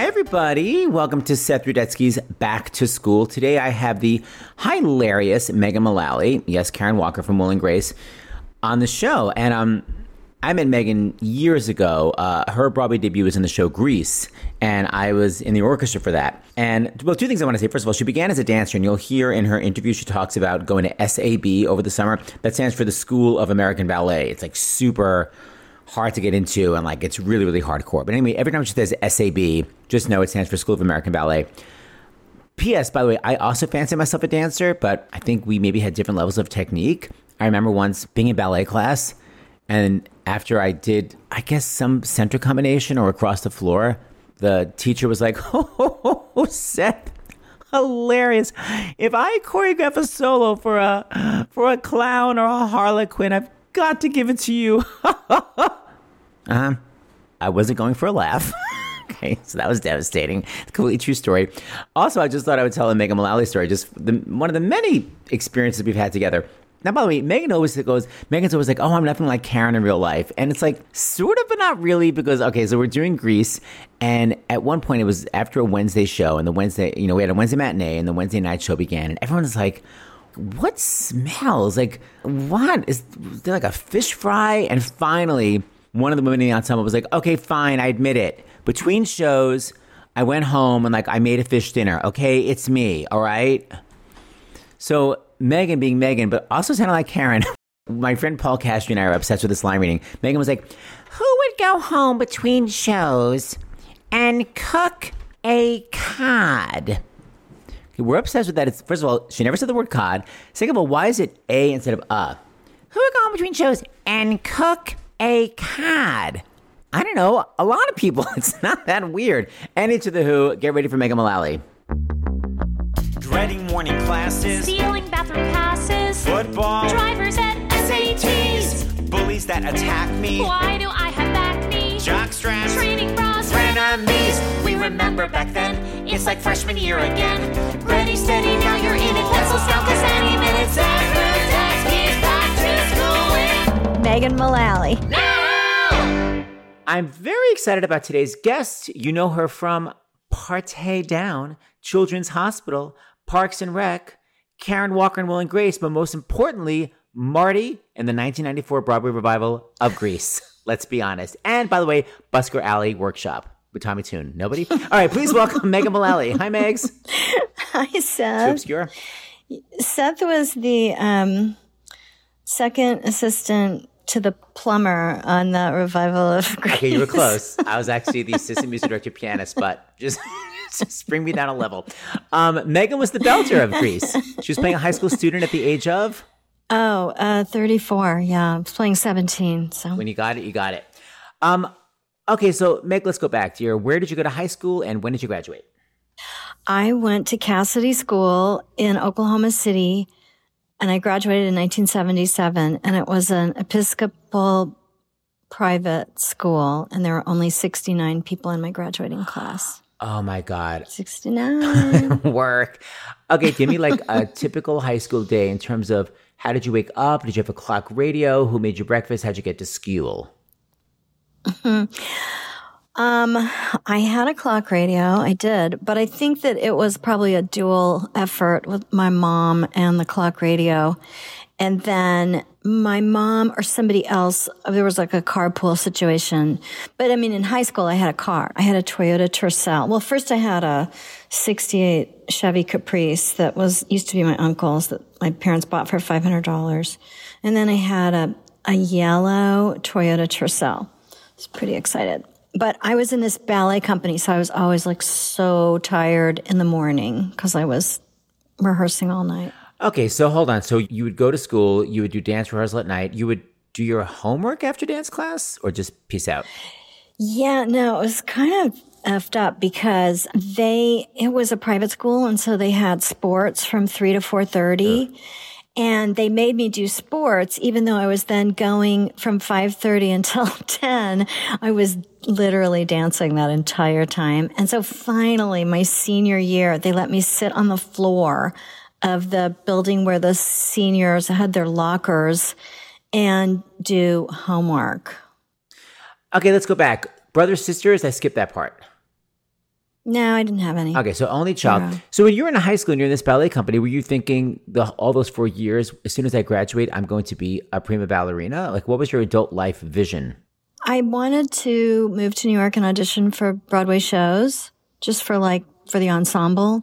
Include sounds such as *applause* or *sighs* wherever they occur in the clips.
Hi, everybody. Welcome to Seth Rudetsky's Back to School. Today I have the hilarious Megan Mullally, yes, Karen Walker from Will and Grace, on the show. And um, I met Megan years ago. Uh, her Broadway debut was in the show Grease, and I was in the orchestra for that. And well, two things I want to say. First of all, she began as a dancer, and you'll hear in her interview she talks about going to SAB over the summer. That stands for the School of American Ballet. It's like super hard to get into and like it's really really hardcore. But anyway every time she says sab just know it stands for school of american ballet. Ps by the way i also fancy myself a dancer but i think we maybe had different levels of technique. I remember once being in ballet class and after i did i guess some center combination or across the floor the teacher was like *laughs* oh, seth hilarious. If i choreograph a solo for a for a clown or a harlequin i've got to give it to you. *laughs* uh, I wasn't going for a laugh. *laughs* okay, so that was devastating. It's a Completely true story. Also, I just thought I would tell a Megan Mullally story. Just the, one of the many experiences we've had together. Now, by the way, Megan always goes, Megan's always like, oh, I'm nothing like Karen in real life. And it's like, sort of, but not really, because, okay, so we're doing Grease. And at one point, it was after a Wednesday show, and the Wednesday, you know, we had a Wednesday matinee, and the Wednesday night show began. And everyone was like, what smells? Like, what? Is there like a fish fry? And finally, one of the women in the ensemble was like, okay, fine, I admit it. Between shows, I went home and like I made a fish dinner. Okay, it's me, all right? So Megan being Megan, but also sounding like Karen. *laughs* My friend Paul Castro and I are obsessed with this line reading. Megan was like, Who would go home between shows and cook a cod? We're obsessed with that. It's first of all, she never said the word cod. Second of all, why is it a instead of a? Who are going between shows and cook a cod? I don't know. A lot of people. *laughs* It's not that weird. And into the Who. Get ready for Megan Mullally. Dreading morning classes, stealing bathroom passes, football, drivers at SATs, bullies that attack me. Why do I have back knee? Jock straps, training bras, frenemies. We remember back then. It's like freshman year again. Ready, steady, now you're in it. Pencils down, cause any minute, Zach Rudetsky's back to school with Megan Mullally. now. I'm very excited about today's guest. You know her from Party Down, Children's Hospital, Parks and Rec, Karen Walker and Will and Grace, but most importantly, Marty in the 1994 Broadway revival of Grease. *laughs* Let's be honest. And by the way, Busker Alley Workshop with Tommy Toon. Nobody? All right, please welcome Megan Mullally. Hi, Megs. Hi, Seth. Too Seth. obscure. Seth was the um, second assistant to the plumber on that revival of Grease. *laughs* Okay, you were close. I was actually the assistant music director pianist, but just, *laughs* just bring me down a level. Um, Megan was the belter of Grease. She was playing a high school student at the age of. Oh, uh, 34. Yeah, I was playing 17. So When you got it, you got it. Um, okay, so Meg, let's go back to your. Where did you go to high school, and when did you graduate? I went to Casady School in Oklahoma City and I graduated in 1977 and it was an Episcopal private school and there were only 69 people in my graduating class. Oh my God, 69. *laughs* work. Okay, give me like a typical high school day in terms of how did you wake up? Did you have a clock radio? Who made you breakfast? How'd you get to school? Um, I had a clock radio. I did, but I think that it was probably a dual effort with my mom and the clock radio. And then my mom or somebody else, there was like a carpool situation. But I mean, in high school, I had a car. I had a Toyota Tercel. Well, first I had a 68 Chevy Caprice that was, used to be my uncle's that my parents bought for $500. And then I had a, a yellow Toyota Tercel. Was pretty excited. But I was in this ballet company, so I was always like so tired in the morning because I was rehearsing all night. Okay, so hold on. So you would go to school, you would do dance rehearsal at night, you would do your homework after dance class, or just peace out? Yeah, no, it was kind of effed up because they it was a private school and so they had sports from 3 to 4:30 and they made me do sports even though I was then going from 5:30 until *laughs* 10 I was literally dancing that entire time and so finally my senior year they let me sit on the floor of the building where the seniors had their lockers and do homework Okay, let's go back. Brothers, sisters, I skipped that part. No, I didn't have any. Okay, so only child. Yeah. So when you were in high school and you're in this ballet company, were you thinking the all those four years? As soon as I graduate, I'm going to be a prima ballerina. Like, what was your adult life vision? I wanted to move to New York and audition for Broadway shows, just for like for the ensemble,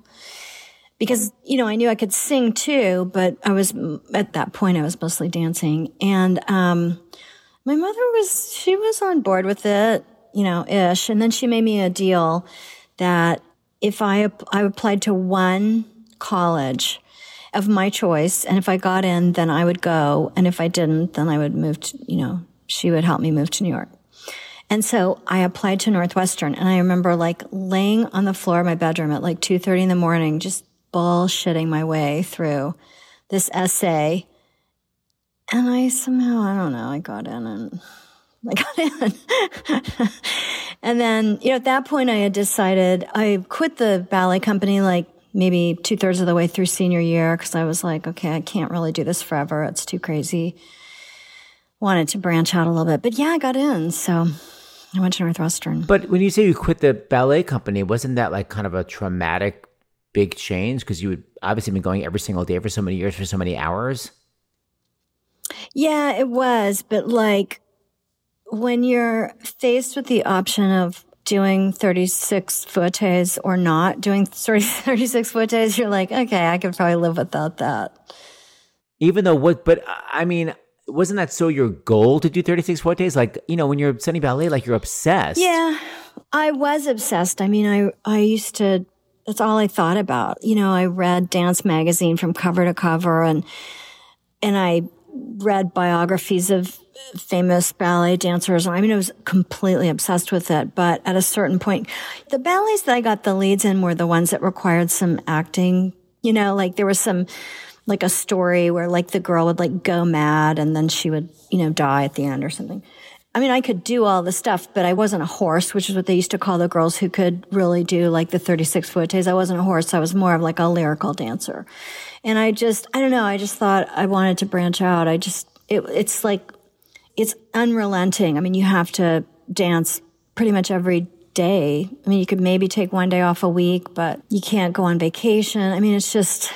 because you know I knew I could sing too, but I was at that point I was mostly dancing, and um, my mother was she was on board with it, you know, ish, and then she made me a deal that if I I applied to one college of my choice, and if I got in, then I would go, and if I didn't, then I would move to you know she would help me move to New York. And so I applied to Northwestern and I remember like laying on the floor of my bedroom at like 2:30 in the morning just bullshitting my way through this essay. And I somehow, I don't know, I got in and I got in. and then, you know, at that point I had decided I quit the ballet company like maybe two thirds of the way through senior year because I was like, okay, I can't really do this forever. It's too crazy wanted to branch out a little bit. But yeah, I got in. So I went to Northwestern. But when you say you quit the ballet company, wasn't that like kind of a traumatic big change? Because you had obviously been going every single day for so many years for so many hours. yeah, it was. But like when you're faced with the option of doing 36 fouettés or not doing *laughs* 30, 36 fouettés, you're like, okay, I could probably live without that. Even though what, but I mean, wasn't that so your goal to do 36 fouettés? Like, you know, when you're studying ballet, like you're obsessed. Yeah, I was obsessed. I mean, I I used to. That's all I thought about. You know, I read Dance Magazine from cover to cover, and and I read biographies of famous ballet dancers. I mean, I was completely obsessed with it. But at a certain point, the ballets that I got the leads in were the ones that required some acting. You know, like there was some like a story where like the girl would like go mad and then she would, you know, die at the end or something. I mean, I could do all the stuff, but I wasn't a horse, which is what they used to call the girls who could really do like the 36 fouettés. I wasn't a horse. I was more of like a lyrical dancer. And I just, I don't know. I just thought I wanted to branch out. I just, it, it's like, it's unrelenting. I mean, you have to dance pretty much every day. I mean, you could maybe take one day off a week, but you can't go on vacation. I mean, it's just,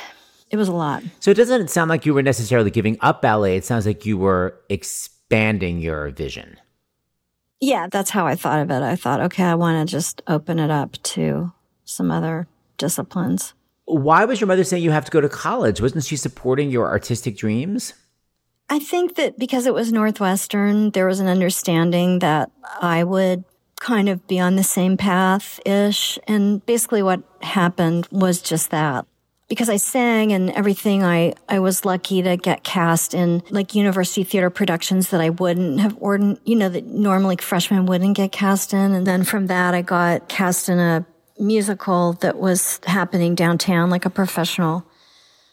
it was a lot. So it doesn't sound like you were necessarily giving up ballet. It sounds like you were expanding your vision. Yeah, that's how I thought of it. I thought, okay, I want to just open it up to some other disciplines. Why was your mother saying you have to go to college? Wasn't she supporting your artistic dreams? I think that because it was Northwestern, there was an understanding that I would kind of be on the same path ish. And basically what happened was just that. Because I sang and everything, I, I was lucky to get cast in like university theater productions that I wouldn't have, or, you know, that normally freshmen wouldn't get cast in. And then from that, I got cast in a musical that was happening downtown, like a professional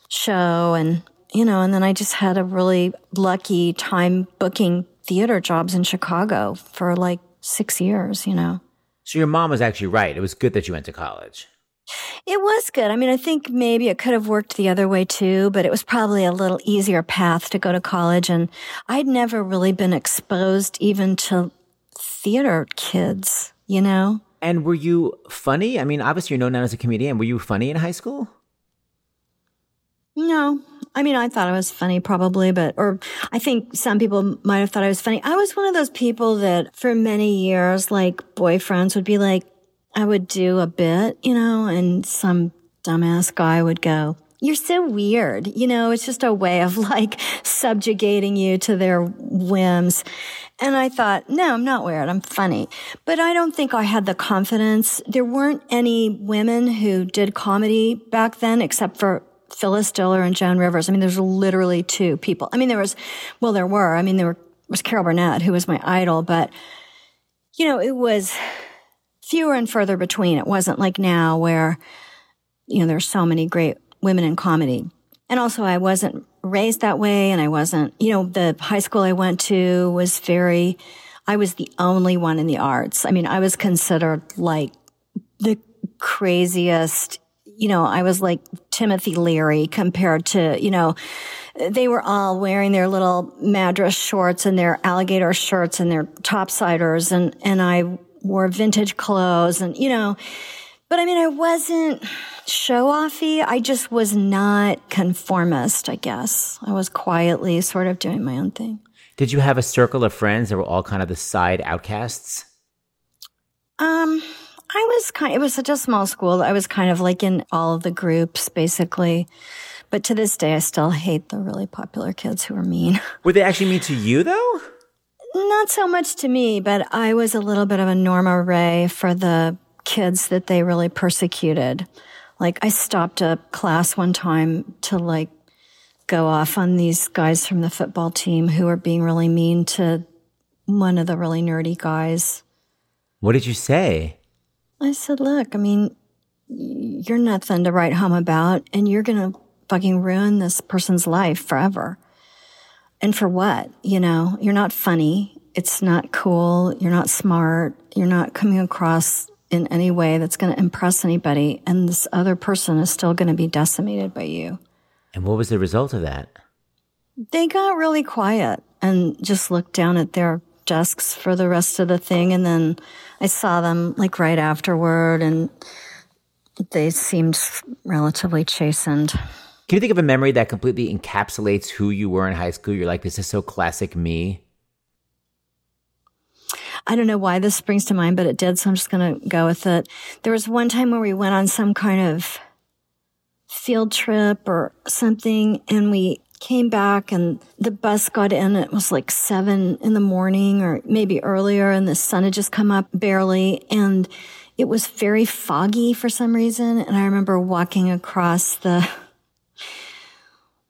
show. And, you know, and then I just had a really lucky time booking theater jobs in Chicago for like six years, you know. So your mom was actually right. It was good that you went to college. It was good. I mean, I think maybe it could have worked the other way too, but it was probably a little easier path to go to college. And I'd never really been exposed even to theater kids, you know? And were you funny? I mean, obviously you're known now as a comedian. Were you funny in high school? No. I mean, I thought I was funny probably, but, or I think some people might have thought I was funny. I was one of those people that for many years, like boyfriends would be like, I would do a bit, you know, and some dumbass guy would go, you're so weird. You know, it's just a way of like subjugating you to their whims. And I thought, no, I'm not weird. I'm funny. But I don't think I had the confidence. There weren't any women who did comedy back then except for Phyllis Diller and Joan Rivers. I mean, there's literally two people. I mean, there was, well, there were. I mean, there was Carol Burnett, who was my idol, but you know, it was fewer and further between. It wasn't like now where, you know, there's so many great women in comedy. And also I wasn't raised that way and I wasn't, you know, the high school I went to was very, I was the only one in the arts. I mean, I was considered like the craziest, you know, I was like Timothy Leary compared to, you know, they were all wearing their little madras shorts and their alligator shirts and their topsiders and, and I wore vintage clothes and, you know, But I mean, I wasn't show offy. I just was not conformist, I guess. I was quietly sort of doing my own thing. Did you have a circle of friends that were all kind of the side outcasts? Um, I was kind it was such a small school. I was kind of like in all of the groups basically. But to this day I still hate the really popular kids who are mean. *laughs* Were they actually mean to you though? Not so much to me, but I was a little bit of a Norma Rae for the kids that they really persecuted. Like I stopped a class one time to like go off on these guys from the football team who were being really mean to one of the really nerdy guys. What did you say? I said, look, I mean, you're nothing to write home about and you're going to fucking ruin this person's life forever. And for what? You know, you're not funny. It's not cool. You're not smart. You're not coming across in any way that's going to impress anybody. And this other person is still going to be decimated by you. And what was the result of that? They got really quiet and just looked down at their desks for the rest of the thing. And then I saw them like right afterward and they seemed relatively chastened. Can you think of a memory that completely encapsulates who you were in high school? You're like, this is so classic me. I don't know why this springs to mind, but it did, so I'm just going to go with it. There was one time where we went on some kind of field trip or something, and we came back and the bus got in. It was like seven in the morning or maybe earlier, and the sun had just come up barely, and it was very foggy for some reason. And I remember walking across the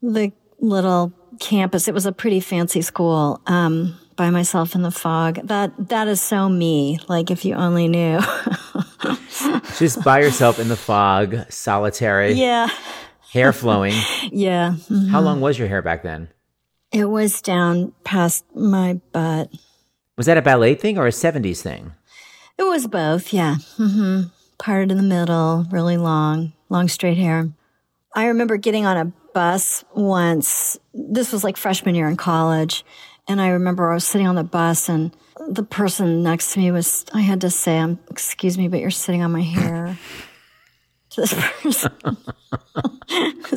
the little campus. It was a pretty fancy school. Um, by myself in the fog. That that is so me. Like if you only knew. *laughs* Just by yourself in the fog, solitary, yeah. Hair flowing. *laughs* Yeah. Mhm. How long was your hair back then? It was down past my butt. Was that a ballet thing or a 70s thing? It was both, yeah. hmm Parted in the middle, really long, long straight hair. I remember getting on a bus once. This was like freshman year in college. And I remember I was sitting on the bus and the person next to me was, I had to say, um, excuse me, but you're sitting on my hair. *laughs* This person.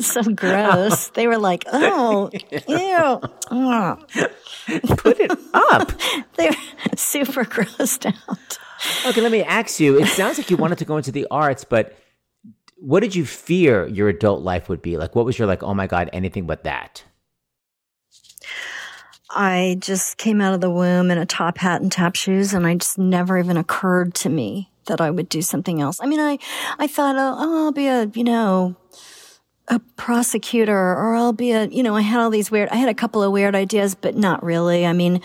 *laughs* so gross. They were like, oh, ew. Oh. Put it up. *laughs* They were super grossed out. Okay, let me ask you. It sounds like you wanted to go into the arts, but what did you fear your adult life would be? Like, what was your, like, oh my God, anything but that? I just came out of the womb in a top hat and tap shoes, and I just never even occurred to me that I would do something else. I mean, I, I thought, oh, I'll be a, you know, a prosecutor, or I'll be a, you know, I had all these weird, I had a couple of weird ideas, but not really. I mean,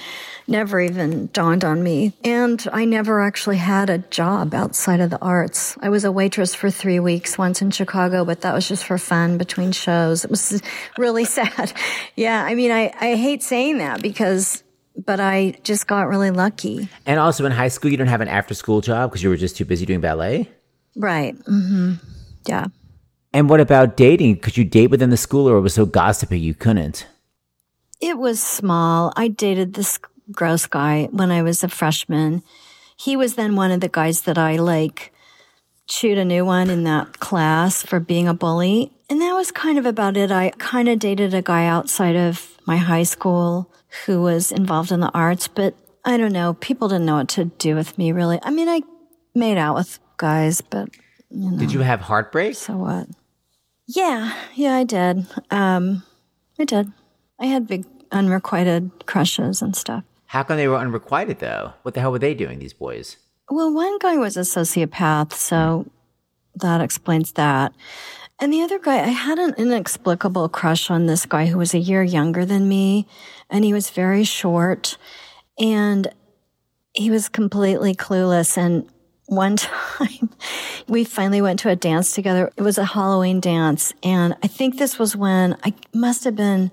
never even dawned on me. And I never actually had a job outside of the arts. I was a waitress for three weeks once in Chicago, but that was just for fun between shows. It was *laughs* really sad. *laughs* Yeah. I mean, I, I hate saying that because, but I just got really lucky. And also in high school, you didn't have an after school job because you were just too busy doing ballet? Right. hmm Yeah. And what about dating? Could you date within the school or it was so gossipy you couldn't? It was small. I dated this gross guy when I was a freshman. He was then one of the guys that I like chewed a new one in that class for being a bully. And that was kind of about it. I kind of dated a guy outside of my high school who was involved in the arts, but I don't know. People didn't know what to do with me really. I mean, I made out with guys, but you know, Did you have heartbreak? so what? Yeah, yeah, I did. Um, I did. I had big unrequited crushes and stuff. How come they were unrequited though? What the hell were they doing, these boys? Well, one guy was a sociopath, so that explains that. And the other guy, I had an inexplicable crush on this guy who was a year younger than me, and he was very short, and he was completely clueless. And one *laughs* time, we finally went to a dance together. It was a Halloween dance, and I think this was when I must have been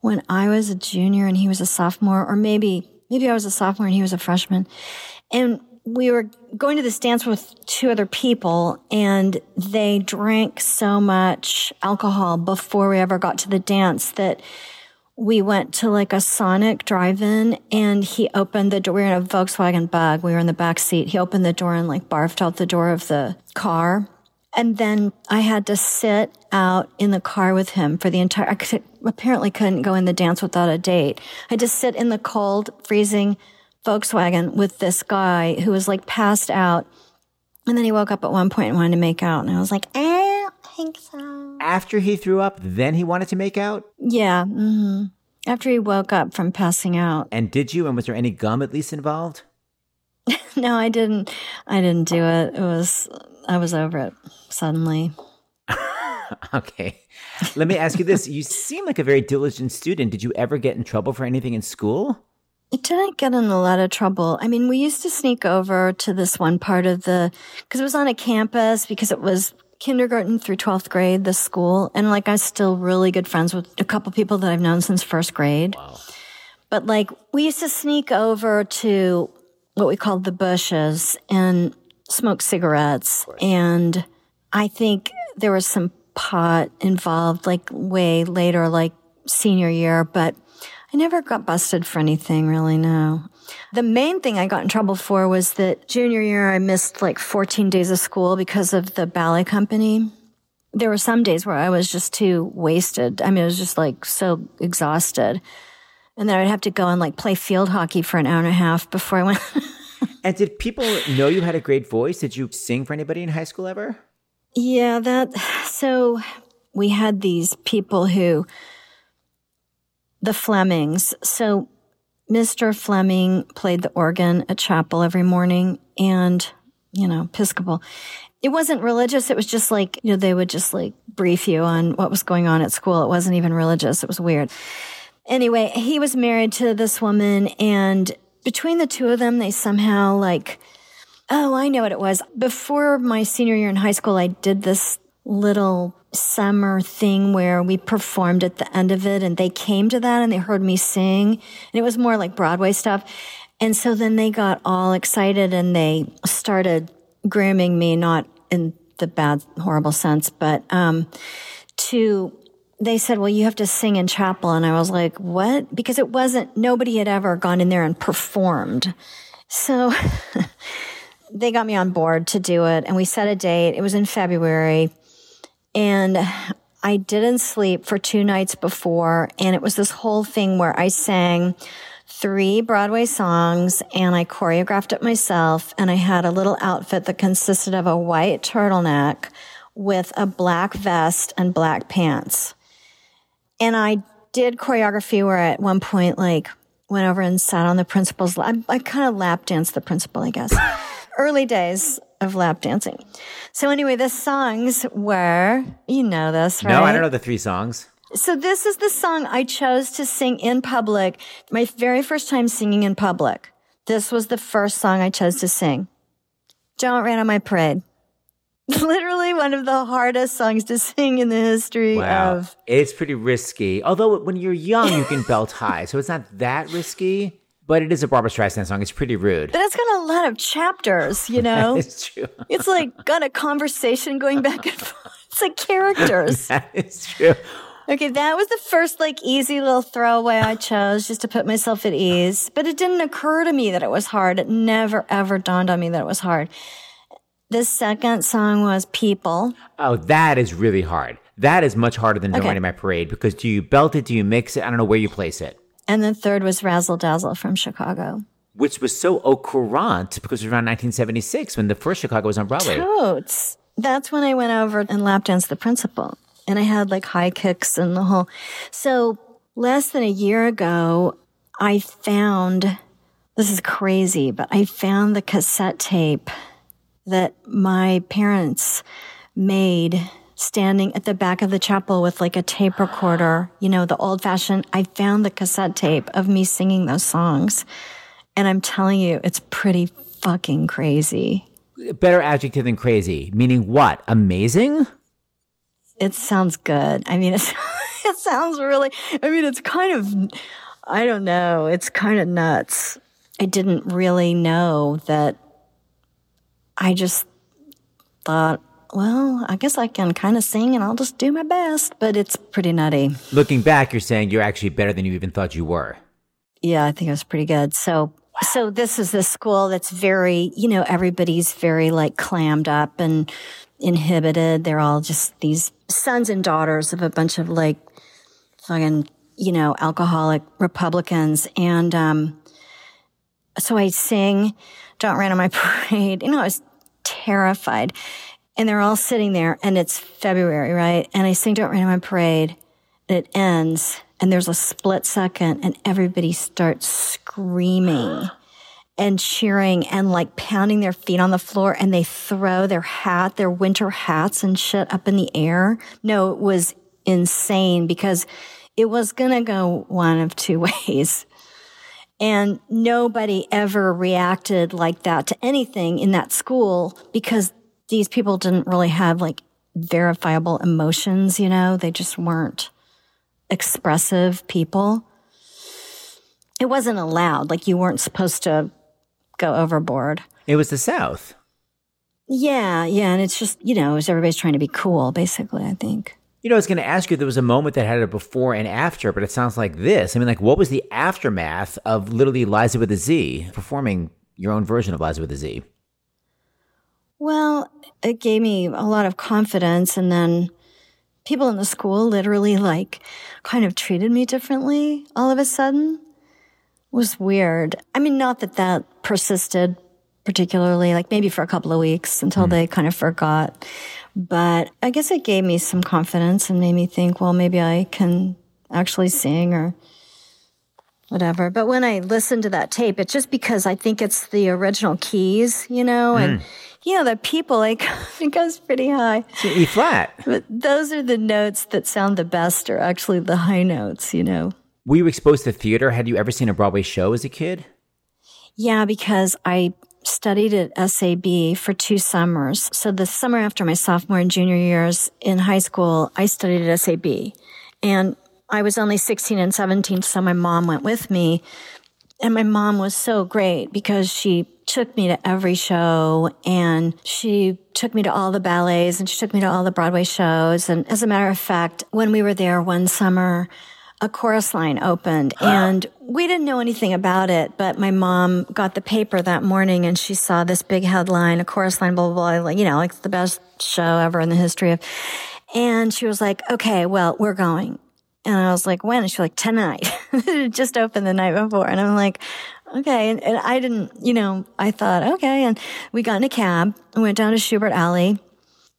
when I was a junior and he was a sophomore, or maybe maybe I was a sophomore and he was a freshman. And we were going to this dance with two other people and they drank so much alcohol before we ever got to the dance that we went to like a Sonic drive-in and he opened the door. We were in a Volkswagen bug. We were in the back seat. He opened the door and like barfed out the door of the car. And then I had to sit out in the car with him for the entire, I could, apparently couldn't go in the dance without a date. I just sit in the cold, freezing Volkswagen with this guy who was like passed out. And then he woke up at one point and wanted to make out. And I was like, eh, think so. After he threw up, then he wanted to make out? Yeah. hmm After he woke up from passing out. And did you? And was there any gum at least involved? *laughs* No, I didn't. I didn't do it. It was, I was over it suddenly. *laughs* Okay. Let me ask you this. You seem like a very diligent student. Did you ever get in trouble for anything in school? I didn't get in a lot of trouble. I mean, we used to sneak over to this one part of the, cause it was on a campus because it was kindergarten through 12th grade, the school. And like, I'm still really good friends with a couple people that I've known since first grade. But like, we used to sneak over to what we called the bushes and smoke cigarettes. And I think there was some pot involved, like way later, like senior year, but I never got busted for anything really, no. The main thing I got in trouble for was that junior year I missed like 14 days of school because of the ballet company. There were some days where I was just too wasted. I mean, I was just like so exhausted. And then I'd have to go and like play field hockey for an hour and a half before I went. *laughs* And did people know you had a great voice? Did you sing for anybody in high school ever? Yeah, that, so we had these people who, the Flemings. So Mr. Fleming played the organ at chapel every morning and, you know, Episcopal. It wasn't religious. It was just like, you know, they would just like brief you on what was going on at school. It wasn't even religious. It was weird. Anyway, he was married to this woman and between the two of them, they somehow like, Oh, I know what it was. Before my senior year in high school, I did this little summer thing where we performed at the end of it and they came to that and they heard me sing and it was more like Broadway stuff. And so then they got all excited and they started grooming me, not in the bad, horrible sense, but, um, to, they said, well, you have to sing in chapel. And I was like, what? Because it wasn't, nobody had ever gone in there and performed. So *laughs* they got me on board to do it and we set a date. It was in February and I didn't sleep for two nights before. And it was this whole thing where I sang three Broadway songs and I choreographed it myself. And I had a little outfit that consisted of a white turtleneck with a black vest and black pants. And I did choreography where at one point, like, went over and sat on the principal's lap. I, I kind of lap danced the principal, I guess. Early days of lap dancing. So anyway, the songs were, you know this, right? No, I don't know the three songs. So this is the song I chose to sing in public. My very first time singing in public. This was the first song I chose to sing. Don't Rain on My Parade. *laughs* Literally one of the hardest songs to sing in the history Wow. of. It's pretty risky. Although when you're young, you can belt *laughs* high. So it's not that risky. But it is a Barbra Streisand song. It's pretty rude. But it's got a lot of chapters, you know? *laughs* It's true. *laughs* it's like got a conversation going back and forth. *laughs* It's like characters. That is true. Okay, that was the first like easy little throwaway I chose just to put myself at ease. But it didn't occur to me that it was hard. It never ever dawned on me that it was hard. The second song was People. Oh, that is really hard. That is much harder than Don't Okay. Rain in My Parade because do you belt it? Do you mix it? I don't know where you place it. And the third was Razzle Dazzle from Chicago. Which was so au courant because it was around 1976 when the first Chicago was on Broadway. Totes. That's when I went over and lap danced the principal. And I had like high kicks and the whole. So less than a year ago, I found, this is crazy, but I found the cassette tape that my parents made standing at the back of the chapel with like a tape recorder, you know, the old fashioned. I found the cassette tape of me singing those songs. And I'm telling you, it's pretty fucking crazy. Better adjective than crazy, meaning what? Amazing? It sounds good. I mean, *laughs* it's, it sounds really, I mean, it's kind of, I don't know, it's kind of nuts. I didn't really know that I just thought well, I guess I can kind of sing and I'll just do my best, but it's pretty nutty. Looking back, you're saying you're actually better than you even thought you were. Yeah, I think it was pretty good. So, so this is the school that's very, you know, everybody's very like clammed up and inhibited. They're all just these sons and daughters of a bunch of like fucking, you know, alcoholic Republicans. And, um, so I sing Don't run on My *laughs* Parade. You know, I was terrified. And they're all sitting there and it's February, right? And I sing Don't Rain on My Parade and it ends and there's a split second and everybody starts screaming *gasps* and cheering and like pounding their feet on the floor and they throw their hat, their winter hats and shit up in the air. No, it was insane because it was going to go one of two *laughs* ways. And nobody ever reacted like that to anything in that school because these people didn't really have like verifiable emotions, you know, they just weren't expressive people. It wasn't allowed. Like you weren't supposed to go overboard. It was the South. Yeah, yeah. And it's just, you know, as everybody's trying to be cool, basically, I think. You know, I was going to ask you if there was a moment that had a before and after, but it sounds like this. I mean, like, what was the aftermath of literally Liza with a Z performing your own version of Liza with a Z? Well, it gave me a lot of confidence. And then people in the school literally like kind of treated me differently all of a sudden. It was weird. I mean, not that that persisted particularly, like maybe for a couple of weeks until mm-hmm. they kind of forgot. But I guess it gave me some confidence and made me think, well, maybe I can actually sing or whatever. But when I listen to that tape, it's just because I think it's the original keys, you know, and hmm. you know, the people like *laughs* it goes pretty high. It's E flat. But those are the notes that sound the best are actually the high notes, you know. Were you exposed to theater? Had you ever seen a Broadway show as a kid? Yeah, because I studied at SAB for two summers. So the summer after my sophomore and junior years in high school, I studied at SAB. And I was only 16 and 17, so my mom went with me. And my mom was so great because she took me to every show and she took me to all the ballets and she took me to all the Broadway shows. And as a matter of fact, when we were there one summer, a chorus line opened and we didn't know anything about it, but my mom got the paper that morning and she saw this big headline, a chorus line, blah, blah, blah, you know, like the best show ever in the history of, and she was like, okay, well, we're going. And I was like, when? And she's like, tonight. it *laughs* just opened the night before. And I'm like, okay. And, and I didn't, you know, I thought, okay. And we got in a cab and went down to Shubert Alley.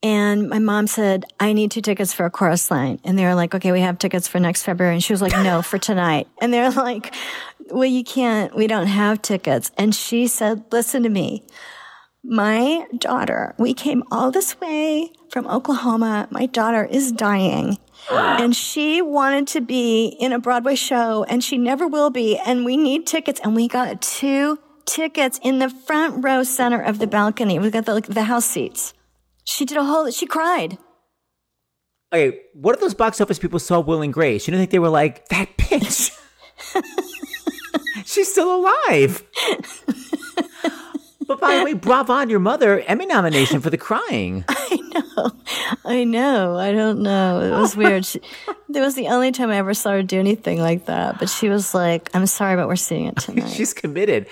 And my mom said, I need two tickets for a chorus line. And they were like, okay, we have tickets for next February. And she was like, no, for *laughs* tonight. And they're like, well, you can't, we don't have tickets. And she said, listen to me. My daughter, we came all this way from Oklahoma. My daughter is dying. And she wanted to be in a Broadway show and she never will be. And we need tickets. And we got two tickets in the front row center of the balcony. We got the, like, the house seats. She did a whole, she cried. Okay, what if those box office people saw Will and Grace? You don't think they were like, that bitch? *laughs* She's still alive. *laughs* but by the way, bravo on your mother, Emmy nomination for the crying. *laughs* I know. I know. I don't know. It was weird. She, it was the only time I ever saw her do anything like that. But she was like, I'm sorry, but we're seeing it *laughs* tonight. She's committed.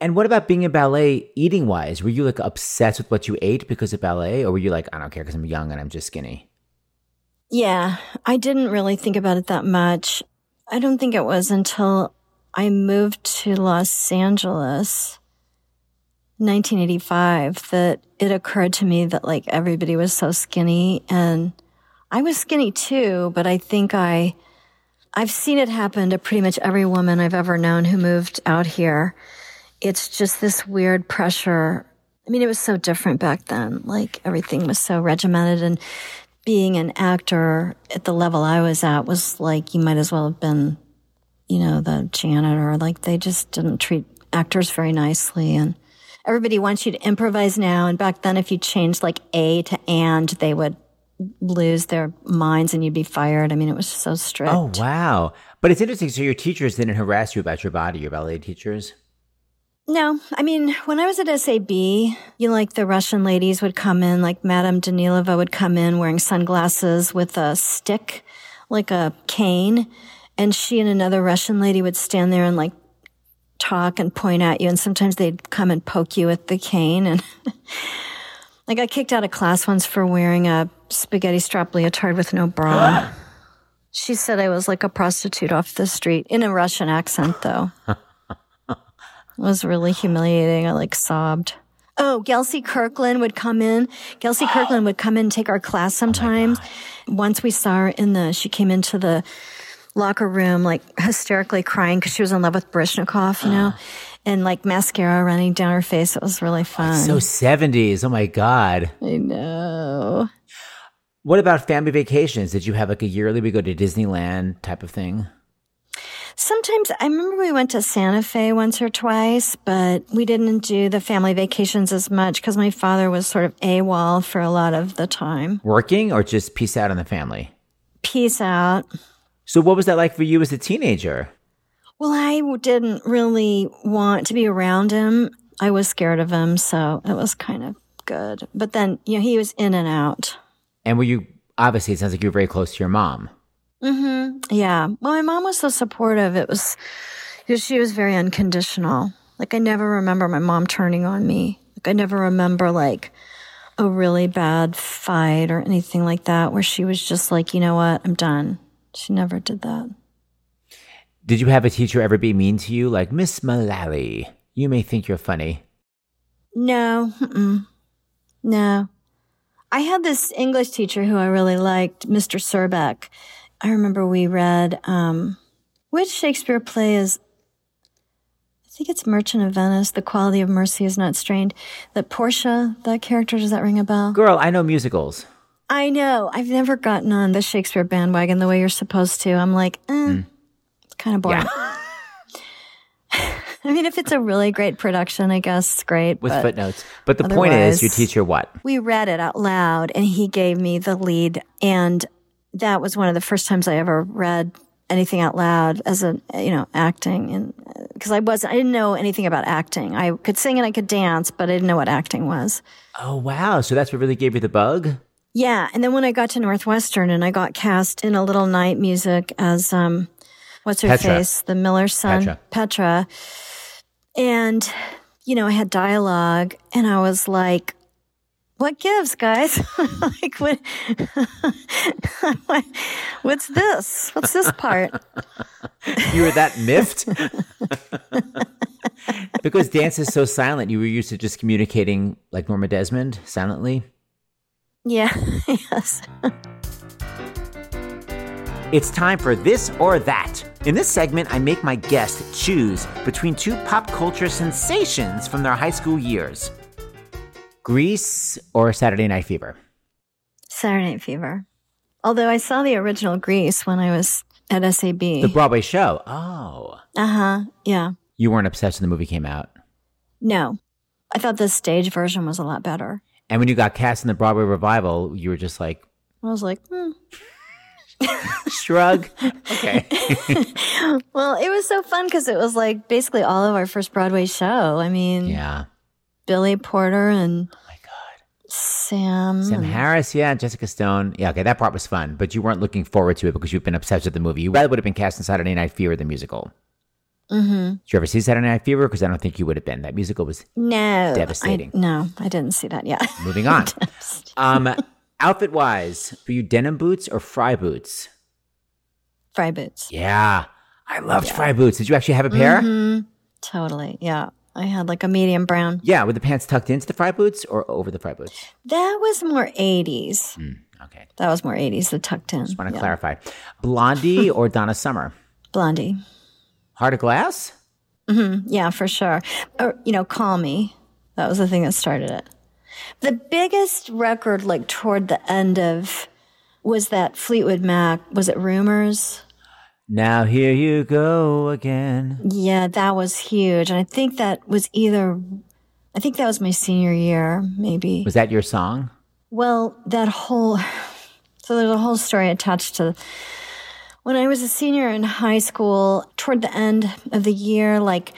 And what about being in ballet eating wise? Were you like obsessed with what you ate because of ballet? Or were you like, I don't care because I'm young and I'm just skinny? Yeah, I didn't really think about it that much. I don't think it was until I moved to Los Angeles, 1985, that it occurred to me that like everybody was so skinny and I was skinny too, but I think I, I've seen it happen to pretty much every woman I've ever known who moved out here. It's just this weird pressure. I mean, it was so different back then. Like everything was so regimented and being an actor at the level I was at was like you might as well have been, you know, the janitor. Like they just didn't treat actors very nicely and everybody wants you to improvise now. And back then, if you changed like A to and, they would lose their minds and you'd be fired. I mean, it was so strict. Oh, wow. But it's interesting. So your teachers didn't harass you about your body, your ballet teachers? No, I mean, when I was at SAB, you know, like the Russian ladies would come in, like Madame Danilova would come in wearing sunglasses with a stick, like a cane. And she and another Russian lady would stand there and like talk and point at you. And sometimes they'd come and poke you with the cane. And *laughs* I got kicked out of class once for wearing a spaghetti strap leotard with no bra. *gasps* she said I was like a prostitute off the street in a Russian accent, though. *laughs* It was really humiliating. I like sobbed. Oh, Gelsey Kirkland would come in. Gelsey Kirkland would come in and take our class oh sometimes. Once we saw her in the, she came into the locker room like hysterically crying because she was in love with Baryshnikov, you know, *gasps* and like mascara running down her face. It was really fun. So 70s. Oh my God. I know. What about family vacations? Did you have like a yearly we go to Disneyland type of thing? Sometimes I remember we went to Santa Fe once or twice, but we didn't do the family vacations as much because my father was sort of AWOL for a lot of the time. Working or just peace out on the family? Peace out. So what was that like for you as a teenager? Well, I didn't really want to be around him. I was scared of him, so it was kind of good. But then, you know, he was in and out. And were you obviously it sounds like you were very close to your mom. Mm-hmm. Yeah. Well, my mom was so supportive. It was, because she was very unconditional. Like, I never remember my mom turning on me. Like, I never remember like a really bad fight or anything like that where she was just like, you know what? I'm done. She never did that. Did you have a teacher ever be mean to you like Miss Mullally? You may think you're funny. No, mm-mm. no. I had this English teacher who I really liked, Mr. Serbeck. I remember we read, um, which Shakespeare play is, I think it's Merchant of Venice, The Quality of Mercy is Not Strained. That Portia, that character, does that ring a bell? Girl, I know musicals. I know. I've never gotten on the Shakespeare bandwagon the way you're supposed to. I'm like, eh, it's kind of boring. Yeah. *laughs* I mean, if it's a really great production, I guess it's great. With footnotes. But the point is otherwise- your teacher what? we read it out loud and he gave me the lead and that was one of the first times i ever read anything out loud as a you know acting and because i was i didn't know anything about acting i could sing and i could dance but i didn't know what acting was Oh wow. So that's what really gave you the bug? Yeah and then when i got to northwestern and i got cast in a little night music as um what's her Petra. face the miller's son Petra. petra and you know i had dialogue and i was like what gives, guys? *laughs* like, what, *laughs* what- what's this? What's this part? *laughs* You were that miffed? because dance is so silent, you were used to just communicating like Norma Desmond silently. Yeah, *laughs* yes. It's time for this or that. In this segment, I make my guest choose between two pop culture sensations from their high school years Grease or Saturday Night Fever. Saturday Night Fever. Although I saw the original Grease when I was at SAB. The Broadway show. Oh. uh huh. Yeah. You weren't obsessed when the movie came out. No. I thought the stage version was a lot better. And when you got cast in the Broadway revival, you were just like, I was like, hmm. *laughs* shrug. okay. *laughs* Well, it was so fun because it was like basically all of our first Broadway show. I mean, yeah. Billy Porter and Oh my God. Sam. Sam Harris, yeah, Jessica Stone. Yeah, okay, that part was fun, but you weren't looking forward to it because you've been obsessed with the movie. You rather would have been cast in Saturday Night Fever, the musical. Mm-hmm. Did you ever see Saturday Night Fever? Because I don't think you would have been. That musical was no. Devastating. I, no, I didn't see that yet. moving on. *laughs* um, outfit wise, for you, denim boots or Frye boots? Frye boots. Yeah, I loved Frye boots. Did you actually have a pair? Mm-hmm. Totally. Yeah. I had like a medium brown. Yeah, with the pants tucked into the Frye boots or over the Frye boots? That was more 80s. Okay, That was more 80s, the tucked in. just want to Yeah. clarify. Blondie *laughs* or Donna Summer? Blondie. Heart of Glass? Mm-hmm. Yeah, for sure. Or, you know, Call Me. That was the thing that started it. The biggest record, like toward the end of, was that Fleetwood Mac. Was it Rumors? Now here you go again. Yeah, that was huge. And I think that was either, I think that was my senior year, maybe. Was that your song? Well, that whole *sighs* so there's a whole story attached to when I was a senior in high school, toward the end of the year, like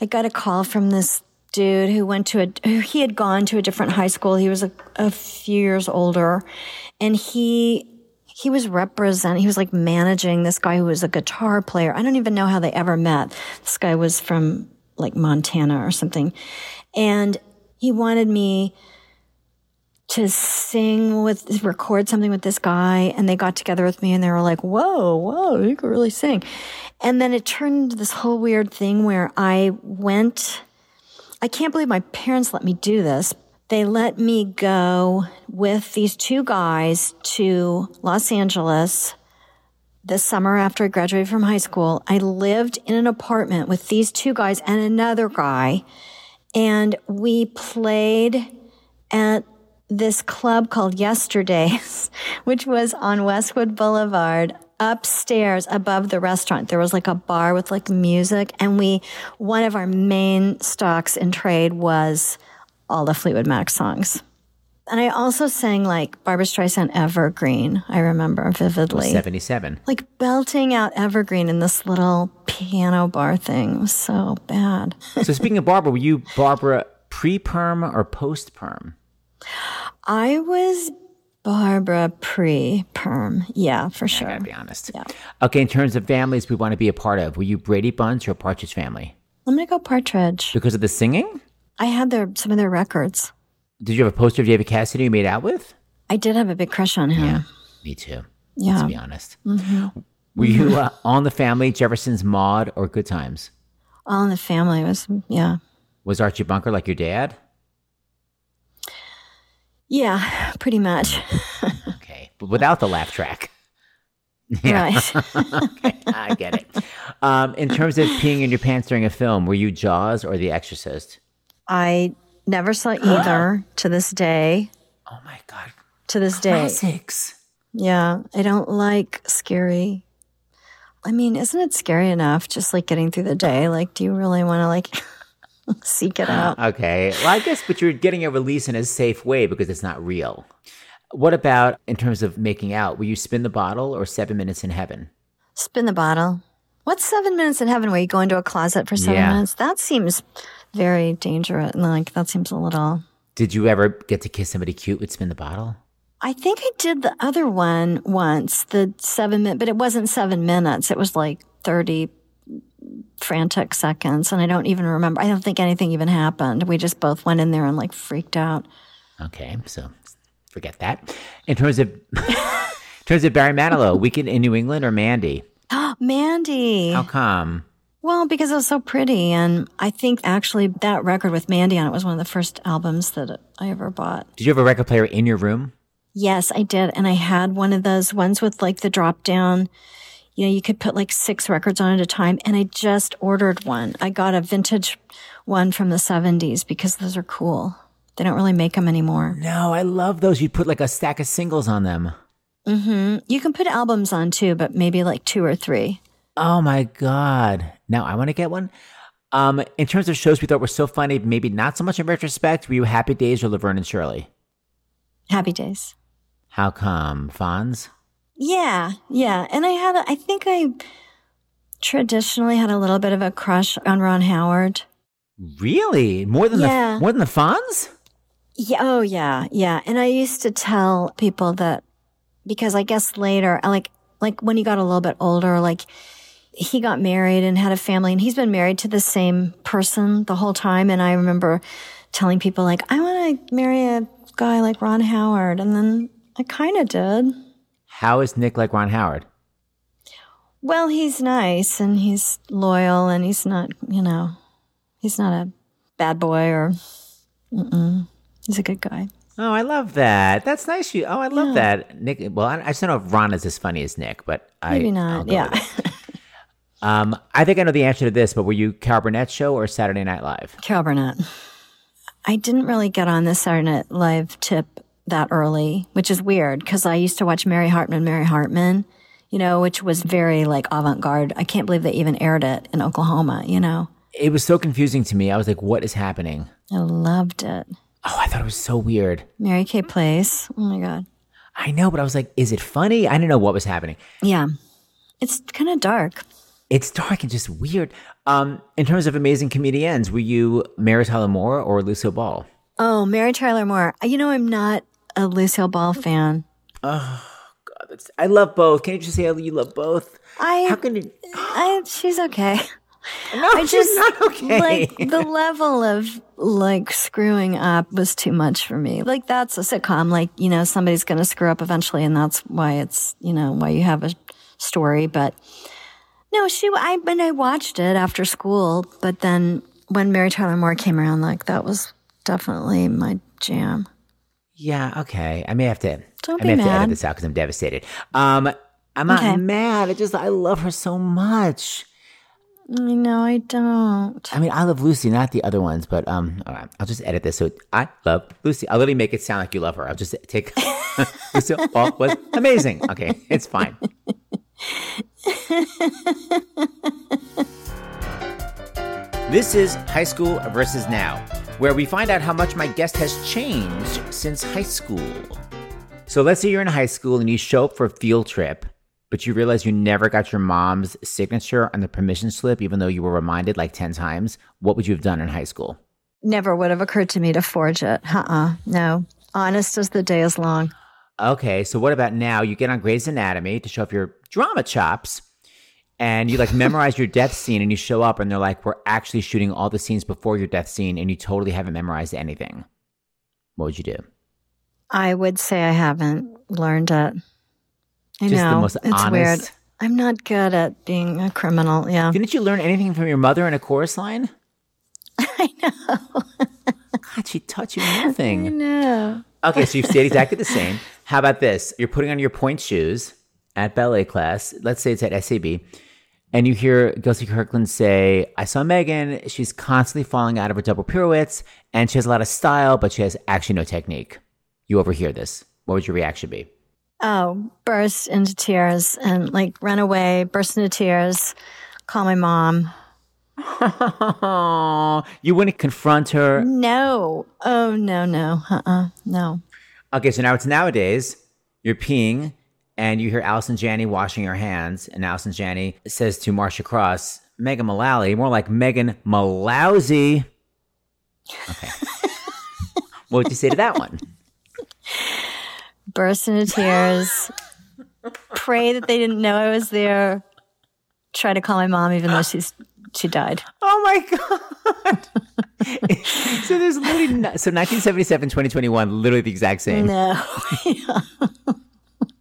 I got a call from this dude who went to a, he had gone to a different high school. He was a, a few years older and he, he was representing, he was like managing this guy who was a guitar player. I don't even know how they ever met. This guy was from like Montana or something. And he wanted me to sing with record something with this guy and they got together with me and they were like whoa whoa you can really sing. And then it turned into this whole weird thing where i went i can't believe my parents let me do this. They let me go with these two guys to los angeles the summer after i graduated from high school. I lived in an apartment with these two guys and another guy and we played at this club called Yesterdays, *laughs* which was on Westwood Boulevard upstairs above the restaurant. There was like a bar with like music and we, one of our main stocks in trade was all the Fleetwood Mac songs. And I also sang like Barbra Streisand Evergreen. I remember vividly. 77. Like belting out Evergreen in this little piano bar thing It was so bad. so speaking of Barbra, were you Barbra pre-perm or post-perm? I was Barbra pre perm. Yeah, for I sure. gotta be honest. Yeah. Okay, in terms of families we want to be a part of, were you Brady Bunch or Partridge Family? I'm gonna go Partridge. Because of the singing? I had their some of their records. Did you have a poster of David Cassidy you made out with? I did have a big crush on him. Yeah, me too. Yeah. Let's be honest. Were you uh, on the family, Jefferson's Maude, or Good Times? All in the family was yeah. Was Archie Bunker like your dad? Yeah, pretty much. Okay, but without the laugh track. Yeah. Right. *laughs* okay, I get it. Um, in terms of peeing in your pants during a film, were you Jaws or The Exorcist? I never saw *gasps* either to this day. Oh my god, To this day. classics. Yeah. I don't like scary. I mean, isn't it scary enough just like getting through the day? Like, do you really want to like *laughs* seek it out? Okay, well, I guess, but you're getting a release in a safe way because it's not real. What about in terms of making out? Will you spin the bottle or seven minutes in heaven? Spin the bottle. What's seven minutes in heaven where you go into a closet for seven Yeah. minutes? That seems very dangerous. Like, that seems a little. Did you ever get to kiss somebody cute with spin the bottle? I think I did the other one once, the seven minute, but it wasn't seven minutes. It was like 30 frantic seconds. And I don't even remember. I don't think anything even happened. We just both went in there and like freaked out. Okay, so forget that. In terms of *laughs* in terms of Barry Manilow, Weekend in New England or Mandy? *gasps* Mandy. How come? Well, because it was so pretty. And I think actually that record with Mandy on it was one of the first albums that I ever bought. Did you have a record player in your room? Yes, I did. And I had one of those ones with like the drop down. You know, you could put like six records on at a time. And I just ordered one. I got a vintage one from the 70s because those are cool. They don't really make them anymore. No, I love those. You put like a stack of singles on them. Mm-hmm. You can put albums on too, but maybe like two or three. Oh my god! Now I want to get one. Um, in terms of shows we thought were so funny, maybe not so much in retrospect. Were you Happy Days or Laverne and Shirley? Happy days. How come, Fonz? Yeah, yeah. And I had, a, I think I traditionally had a little bit of a crush on Ron Howard. Really? More than Yeah. the more than the Fonz? Yeah. Oh, yeah. Yeah. And I used to tell people that because I guess later, like, like when he got a little bit older, like he got married and had a family and he's been married to the same person the whole time. And I remember telling people like, I want to marry a guy like Ron Howard. And then I kind of did. How is Nick like Ron Howard? Well, he's nice and he's loyal and he's not, you know, he's not a bad boy or, mm-mm. he's a good guy. Oh, I love that. That's nice. You. Oh, I love that. Nick. Well, I, I just don't know if Ron is as funny as Nick, but I Maybe not. Yeah. Um, I think I know the answer to this, but were you Carol Burnett show or Saturday Night Live? Carol Burnett. I didn't really get on the Saturday Night Live tip that early, which is weird because I used to watch Mary Hartman, Mary Hartman, you know, which was very like avant garde. I can't believe they even aired it in Oklahoma, you know. It was so confusing to me. I was like, "What is happening?" I loved it. Oh, I thought it was so weird. Mary Kay Place. Oh my God. I know, but I was like, "Is it funny?" I didn't know what was happening. Yeah. It's kind of dark. It's dark and just weird. Um, in terms of amazing comedians, were you Mary Tyler Moore or Lucille Ball? Oh, Mary Tyler Moore. You know, I'm not a Lucille Ball fan. Oh God, that's- I love both. Can't you just say you love both? I, How can you? I, she's okay. No, I she's just not okay. like the level of like screwing up was too much for me. Like that's a sitcom. Like you know somebody's going to screw up eventually, and that's why it's you know why you have a story. But no, she. I when I watched it after school, but then when Mary Tyler Moore came around, like that was definitely my jam. Yeah, okay. I may have to. Don't I may have to edit this out because I'm devastated. Um, I'm not Okay. mad. I just I love her so much. No, I don't. I mean, I love Lucy, not the other ones, but um, all right, I'll just edit this. So I love Lucy. I'll literally make it sound like you love her. I'll just take *laughs* Lucy Ball was amazing. Okay, it's fine. *laughs* this is High School versus Now, where we find out how much my guest has changed since high school. So let's say you're in high school and you show up for a field trip, but you realize you never got your mom's signature on the permission slip, even though you were reminded like 10 times. What would you have done in high school? Never would have occurred to me to forge it. Uh uh No. Honest as the day is long. Okay, so what about now? You get on Grey's Anatomy to show off your drama chops, and you like memorize your death scene, and you show up, and they're like, "We're actually shooting all the scenes before your death scene, and you totally haven't memorized anything." What would you do? I would say I haven't learned it. I Just the know. most it's honest- weird. I'm not good at being a criminal. Yeah. Didn't you learn anything from your mother in a chorus line? *laughs* I know. God, she taught you nothing. No. Okay, so you've stayed *laughs* exactly the same. How about this? You're putting on your pointe shoes at ballet class. Let's say it's at SAB. And you hear Gelsey Kirkland say, I saw Megan. She's constantly falling out of her double pirouettes and she has a lot of style, but she has actually no technique. You overhear this. What would your reaction be? Oh, burst into tears and like run away, burst into tears, call my mom. *laughs* you wouldn't confront her. No. Oh, no, no. Uh uh No. Okay, so now it's nowadays. You're peeing and you hear Allison Janney washing her hands. And Allison Janney says to Marcia Cross, Megan Mullally, more like Megan Mallousy. Okay. *laughs* what would you say to that one? Burst into tears. Pray that they didn't know I was there. Try to call my mom, even though she's she died. Oh my God. *laughs* so there's literally, no, so 1977, 2021, literally the exact same. No. *laughs*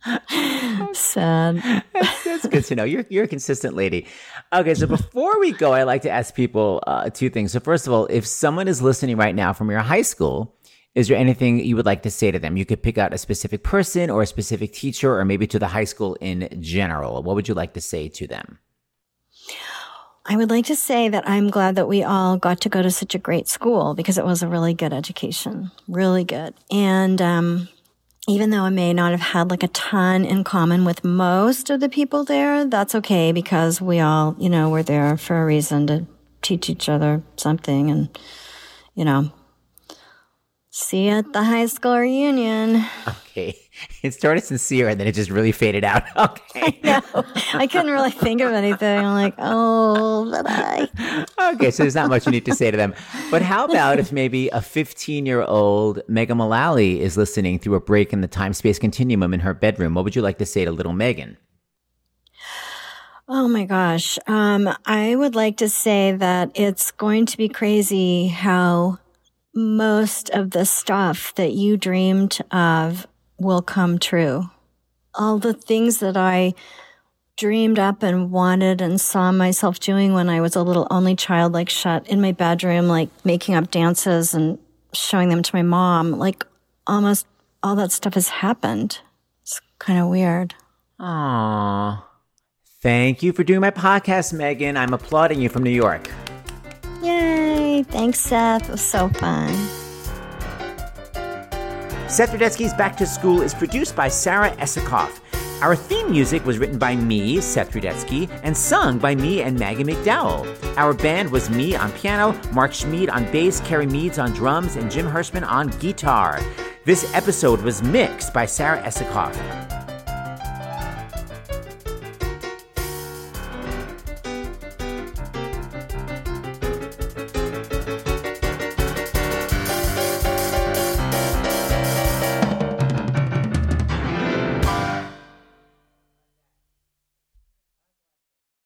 *laughs* *laughs* Sad. That's good to know. You're you're a consistent lady. Okay, so before we go, I like to ask people uh, two things. So first of all, if someone is listening right now from your high school, is there anything you would like to say to them? You could pick out a specific person or a specific teacher, or maybe to the high school in general. What would you like to say to them? I would like to say that I'm glad that we all got to go to such a great school because it was a really good education, really good. And um, even though I may not have had like a ton in common with most of the people there, that's okay because we all, you know, were there for a reason to teach each other something and, you know, see you at the high school reunion. *laughs* Okay, *laughs* it started sincere and then it just really faded out. *laughs* Okay, No, I couldn't really think of anything. I'm like, oh, but I. okay, so there's not much you need to say to them. But how *laughs* about if maybe a 15 year old Megan Mullally is listening through a break in the time space continuum in her bedroom? What would you like to say to little Megan? Oh my gosh. Um, I would like to say that it's going to be crazy how most of the stuff that you dreamed of will come true. All the things that I dreamed up and wanted and saw myself doing when I was a little only child, like shut in my bedroom, like making up dances and showing them to my mom, like almost all that stuff has happened. It's kind of weird. Aww. Thank you for doing my podcast, Megan. I'm applauding you from New York. Yay! Thanks, Seth. It was so fun. Seth Rudetsky's Back to School is produced by Sarah Esikoff. Our theme music was written by me, Seth Rudetsky, and sung by me and Maggie McDowell. Our band was me on piano, Mark Schmid on bass, Kerry Meads on drums, and Jim Hirschman on guitar. This episode was mixed by Sarah Esikoff.